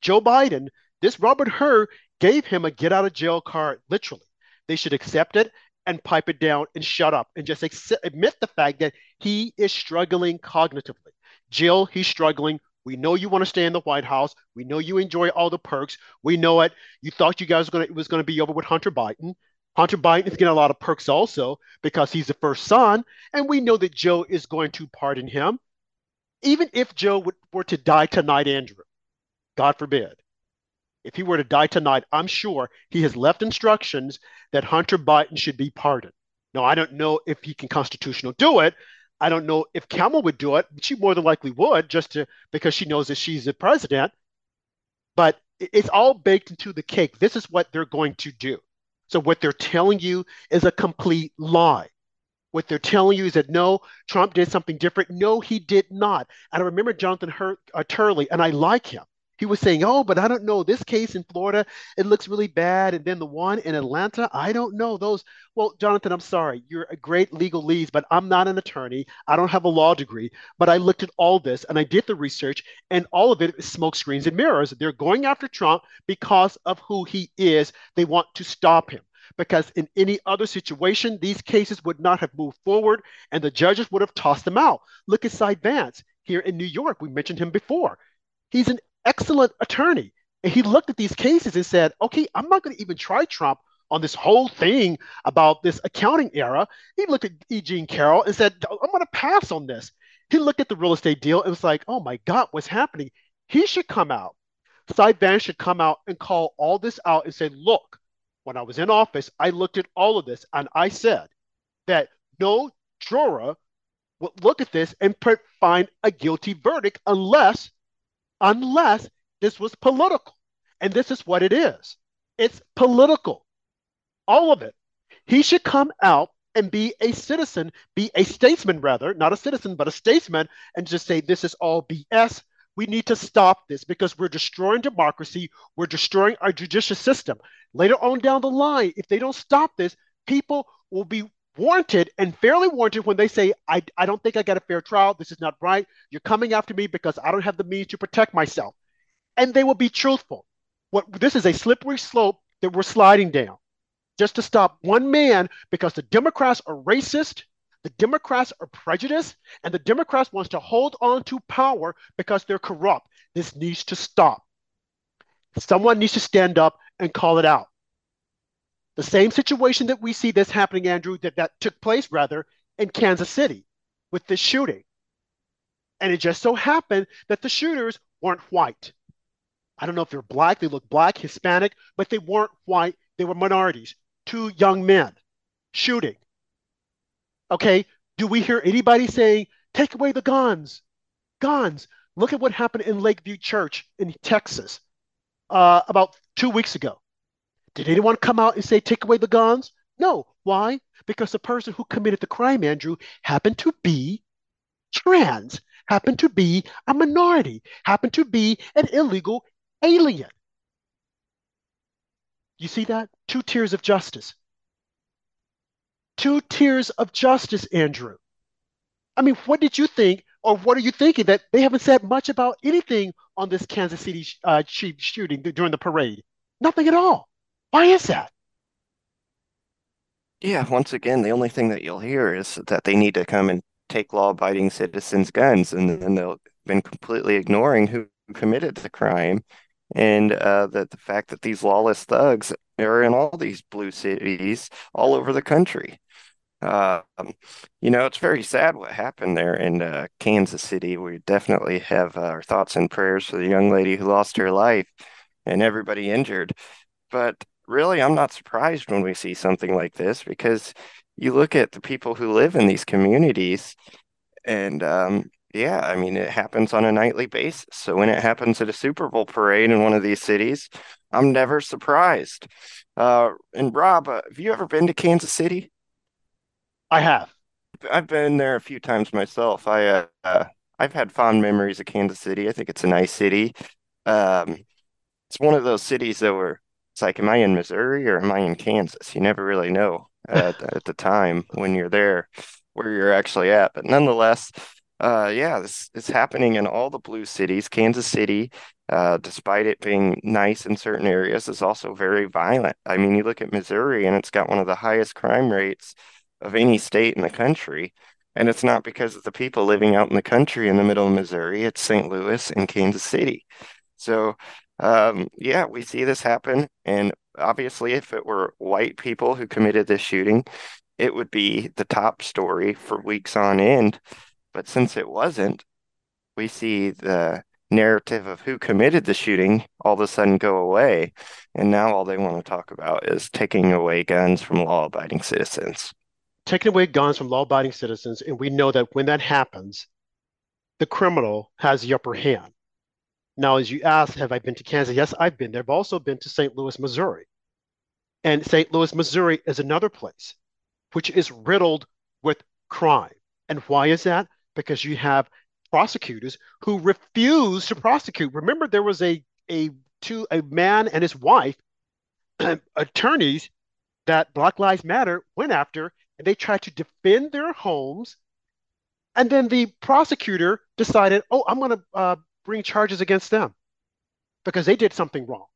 [SPEAKER 2] Joe Biden, this Robert Hur gave him a get out of jail card, literally. They should accept it and pipe it down and shut up and just accept, admit the fact that he is struggling cognitively. Jill, he's struggling. We know you want to stay in the White House. We know you enjoy all the perks. We know it. You thought you guys were gonna, it was going to be over with Hunter Biden. Hunter Biden is getting a lot of perks also because he's the first son. And we know that Joe is going to pardon him. Even if Joe would, were to die tonight, Andrew, God forbid, if he were to die tonight, I'm sure he has left instructions that Hunter Biden should be pardoned. Now, I don't know if he can constitutional do it. I don't know if Kamala would do it. She more than likely would, just to because she knows that she's the president. But it's all baked into the cake. This is what they're going to do. So what they're telling you is a complete lie. What they're telling you is that no, Trump did something different. No, he did not. And I remember Jonathan Hurt, uh, Turley, and I like him he was saying, "Oh, but I don't know this case in Florida. It looks really bad, and then the one in Atlanta, I don't know those." Well, Jonathan, I'm sorry, you're a great legal lead, but I'm not an attorney. I don't have a law degree, but I looked at all this and I did the research, and all of it is smoke screens and mirrors. They're going after Trump because of who he is. They want to stop him. Because in any other situation, these cases would not have moved forward and the judges would have tossed them out. Look at Cy Vance here in New York. We mentioned him before. He's an excellent attorney. And he looked at these cases and said, okay, I'm not going to even try Trump on this whole thing about this accounting era. He looked at E. Jean Carroll and said, I'm going to pass on this. He looked at the real estate deal and was like, oh my God, what's happening? He should come out. Cy Vance should come out and call all this out and say, look, when I was in office, I looked at all of this and I said that no juror would look at this and find a guilty verdict unless unless this was political. And this is what it is it's political. All of it. He should come out and be a citizen, be a statesman, rather, not a citizen, but a statesman, and just say, this is all BS. We need to stop this because we're destroying democracy. We're destroying our judicial system. Later on down the line, if they don't stop this, people will be warranted and fairly warranted when they say, I, I don't think I got a fair trial. This is not right. You're coming after me because I don't have the means to protect myself. And they will be truthful. What this is a slippery slope that we're sliding down just to stop one man because the Democrats are racist, the Democrats are prejudiced, and the Democrats wants to hold on to power because they're corrupt. This needs to stop. Someone needs to stand up and call it out. The same situation that we see this happening, Andrew, that, that took place rather in Kansas City with this shooting. And it just so happened that the shooters weren't white. I don't know if they're black, they look black, Hispanic, but they weren't white, they were minorities. Two young men shooting. Okay, do we hear anybody saying, take away the guns? Guns. Look at what happened in Lakewood Church in Texas uh, about two weeks ago. Did anyone come out and say, take away the guns? No. Why? Because the person who committed the crime, Andrew, happened to be trans, happened to be a minority, happened to be an illegal alien. You see that? Two tiers of justice. Two tiers of justice, Andrew. I mean, what did you think, or what are you thinking that they haven't said much about anything on this Kansas City uh, shooting during the parade? Nothing at all. Why is that?
[SPEAKER 1] Yeah, once again, the only thing that you'll hear is that they need to come and take law-abiding citizens' guns, and then they'll been completely ignoring who committed the crime, and uh, that the fact that these lawless thugs are in all these blue cities all over the country. Uh, you know, it's very sad what happened there in uh, Kansas City. We definitely have uh, our thoughts and prayers for the young lady who lost her life and everybody injured. But really, I'm not surprised when we see something like this because you look at the people who live in these communities, and um, yeah, I mean, it happens on a nightly basis. So when it happens at a Super Bowl parade in one of these cities, I'm never surprised. Uh, and Rob, uh, have you ever been to Kansas City?
[SPEAKER 2] I have.
[SPEAKER 1] I've been there a few times myself. I uh, uh, I've had fond memories of Kansas City. I think it's a nice city. Um, it's one of those cities that were. It's like, am I in Missouri or am I in Kansas? You never really know at, at the time when you're there where you're actually at. But nonetheless, uh, yeah, this is happening in all the blue cities. Kansas City, uh, despite it being nice in certain areas, is also very violent. I mean, you look at Missouri and it's got one of the highest crime rates of any state in the country. And it's not because of the people living out in the country in the middle of Missouri, it's St. Louis and Kansas City. So, um, yeah, we see this happen. And obviously, if it were white people who committed this shooting, it would be the top story for weeks on end. But since it wasn't, we see the narrative of who committed the shooting all of a sudden go away. And now all they want to talk about is taking away guns from law abiding citizens
[SPEAKER 2] taking away guns from law abiding citizens. And we know that when that happens, the criminal has the upper hand. Now, as you asked, have I been to Kansas? Yes, I've been there. I've also been to St. Louis, Missouri. And St. Louis, Missouri is another place which is riddled with crime. And why is that? Because you have prosecutors who refuse to prosecute. Remember, there was a a two a man and his wife, attorneys that Black Lives Matter went after and they tried to defend their homes. And then the prosecutor decided, oh, I'm going to uh, bring charges against them because they did something wrong.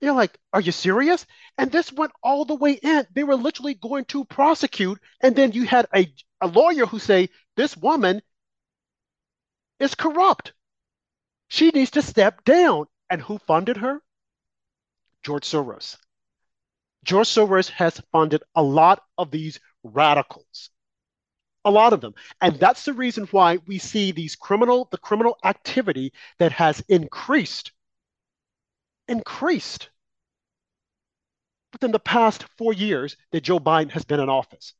[SPEAKER 2] You're like, are you serious? And this went all the way in. They were literally going to prosecute. And then you had a, a lawyer who say, this woman is corrupt. She needs to step down. And who funded her? George Soros. George Soros has funded a lot of these radicals. A lot of them. And mm-hmm. that's the reason why we see these criminal, the criminal activity that has increased, increased within the past four years that Joe Biden has been in office.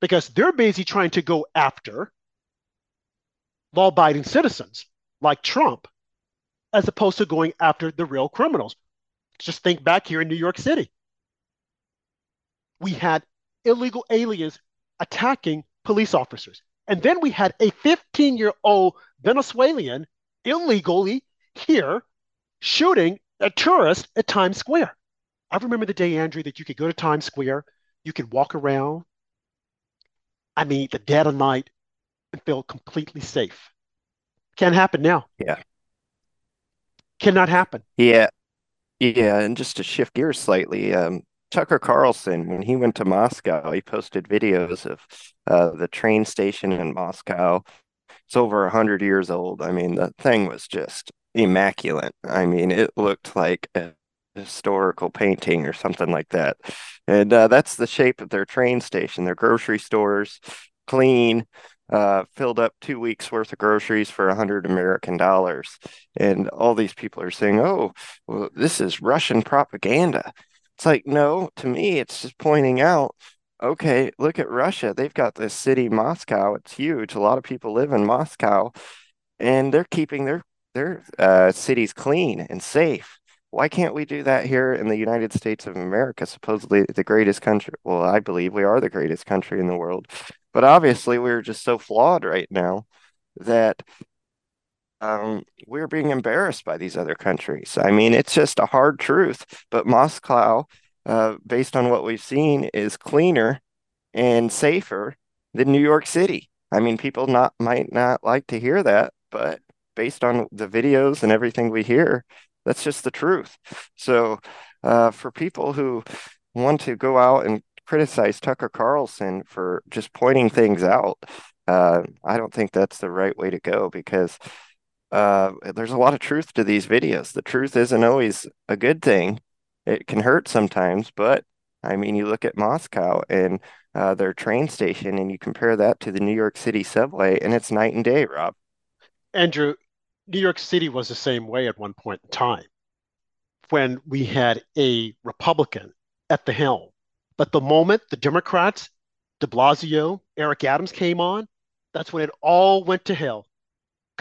[SPEAKER 2] Because they're busy trying to go after law abiding citizens like Trump, as opposed to going after the real criminals. Just think back here in New York City. We had illegal aliens attacking police officers. And then we had a 15 year old Venezuelan illegally here shooting a tourist at Times Square. I remember the day, Andrew, that you could go to Times Square, you could walk around, I mean, the dead of night and feel completely safe. Can't happen now.
[SPEAKER 1] Yeah.
[SPEAKER 2] Cannot happen.
[SPEAKER 1] Yeah. Yeah. And just to shift gears slightly, um, Tucker Carlson, when he went to Moscow, he posted videos of uh, the train station in Moscow. It's over 100 years old. I mean, the thing was just immaculate. I mean, it looked like a historical painting or something like that. And uh, that's the shape of their train station. Their grocery stores, clean, uh, filled up two weeks worth of groceries for a hundred American dollars. And all these people are saying, oh, well, this is Russian propaganda. It's like, no, to me, it's just pointing out, okay, look at Russia. They've got this city, Moscow. It's huge. A lot of people live in Moscow, and they're keeping their their uh, cities clean and safe. Why can't we do that here in the United States of America, supposedly the greatest country? Well, I believe we are the greatest country in the world, but obviously we're just so flawed right now that um, we're being embarrassed by these other countries. I mean, it's just a hard truth. But Moscow, uh, based on what we've seen, is cleaner and safer than New York City. I mean, people not might not like to hear that, but based on the videos and everything we hear, that's just the truth. So, uh, for people who want to go out and criticize Tucker Carlson for just pointing things out, uh, I don't think that's the right way to go because uh, there's a lot of truth to these videos. The truth isn't always a good thing. It can hurt sometimes, but I mean, you look at Moscow and uh, their train station, and you compare that to the New York City subway, and it's night and day, Rob.
[SPEAKER 2] Andrew, New York City was the same way at one point in time. when we had a Republican at the helm. But the moment the Democrats, de Blasio, Eric Adams came on, that's when it all went to hell.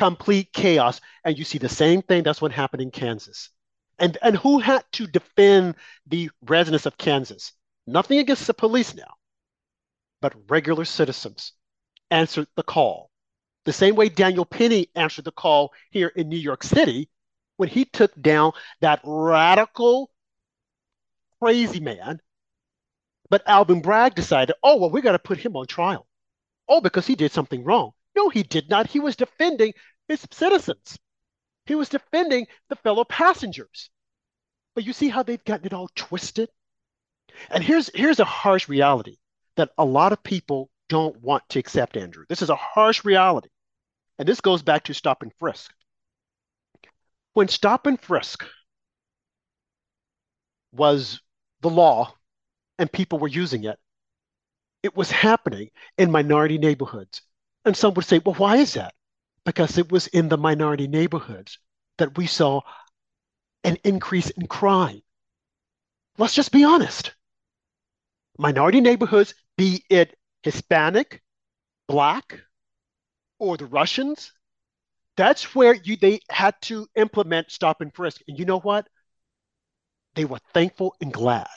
[SPEAKER 2] Complete chaos. And you see the same thing. That's what happened in Kansas. And, and who had to defend the residents of Kansas? Nothing against the police now, but regular citizens answered the call. The same way Daniel Penny answered the call here in New York City when he took down that radical, crazy man. But Alvin Bragg decided, oh, well, we got to put him on trial. Oh, because he did something wrong. No, he did not. He was defending his citizens, he was defending the fellow passengers. But you see how they've gotten it all twisted? And here's, here's a harsh reality that a lot of people don't want to accept, Andrew. This is a harsh reality. And this goes back to stop and frisk. When stop and frisk was the law and people were using it, it was happening in minority neighborhoods. And some would say, well, why is that? Because it was in the minority neighborhoods that we saw an increase in crime. Let's just be honest. Minority neighborhoods, be it Hispanic, Black, or the Russians, that's where you they had to implement stop and frisk. And you know what? They were thankful and glad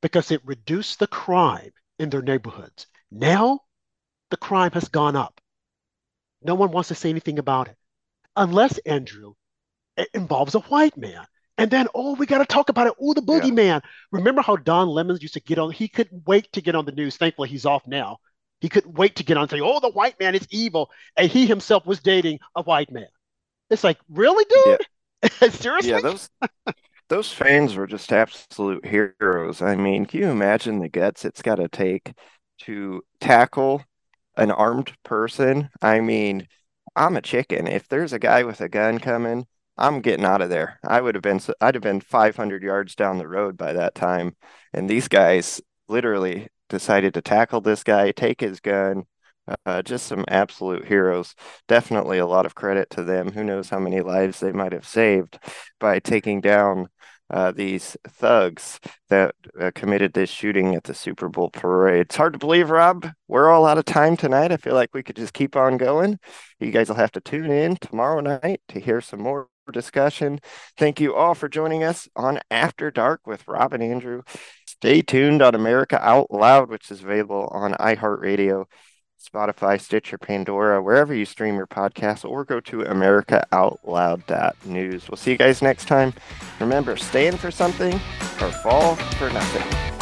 [SPEAKER 2] because it reduced the crime in their neighborhoods. Now the crime has gone up. No one wants to say anything about it. Unless, Andrew, it involves a white man. And then, oh, we got to talk about it. Oh, the boogeyman. Yeah. Remember how Don Lemons used to get on? He couldn't wait to get on the news. Thankfully, he's off now. He couldn't wait to get on and say, oh, the white man is evil. And he himself was dating a white man. It's like, really, dude? Yeah. Seriously?
[SPEAKER 1] Yeah, those those fans were just absolute heroes. I mean, can you imagine the guts it's got to take to tackle an armed person? I mean, I'm a chicken. If there's a guy with a gun coming, I'm getting out of there. I would have been I'd have been 500 yards down the road by that time. And these guys literally decided to tackle this guy, take his gun. Uh, just some absolute heroes. Definitely a lot of credit to them. Who knows how many lives they might have saved by taking down uh, these thugs that uh, committed this shooting at the Super Bowl parade. It's hard to believe, Rob. We're all out of time tonight. I feel like we could just keep on going. You guys will have to tune in tomorrow night to hear some more discussion. Thank you all for joining us on After Dark with Rob and Andrew. Stay tuned on America Out Loud, which is available on iHeartRadio Spotify, Stitcher, Pandora, wherever you stream your podcast, or go to AmericaOutloud.news. We'll see you guys next time. Remember, stand for something or fall for nothing.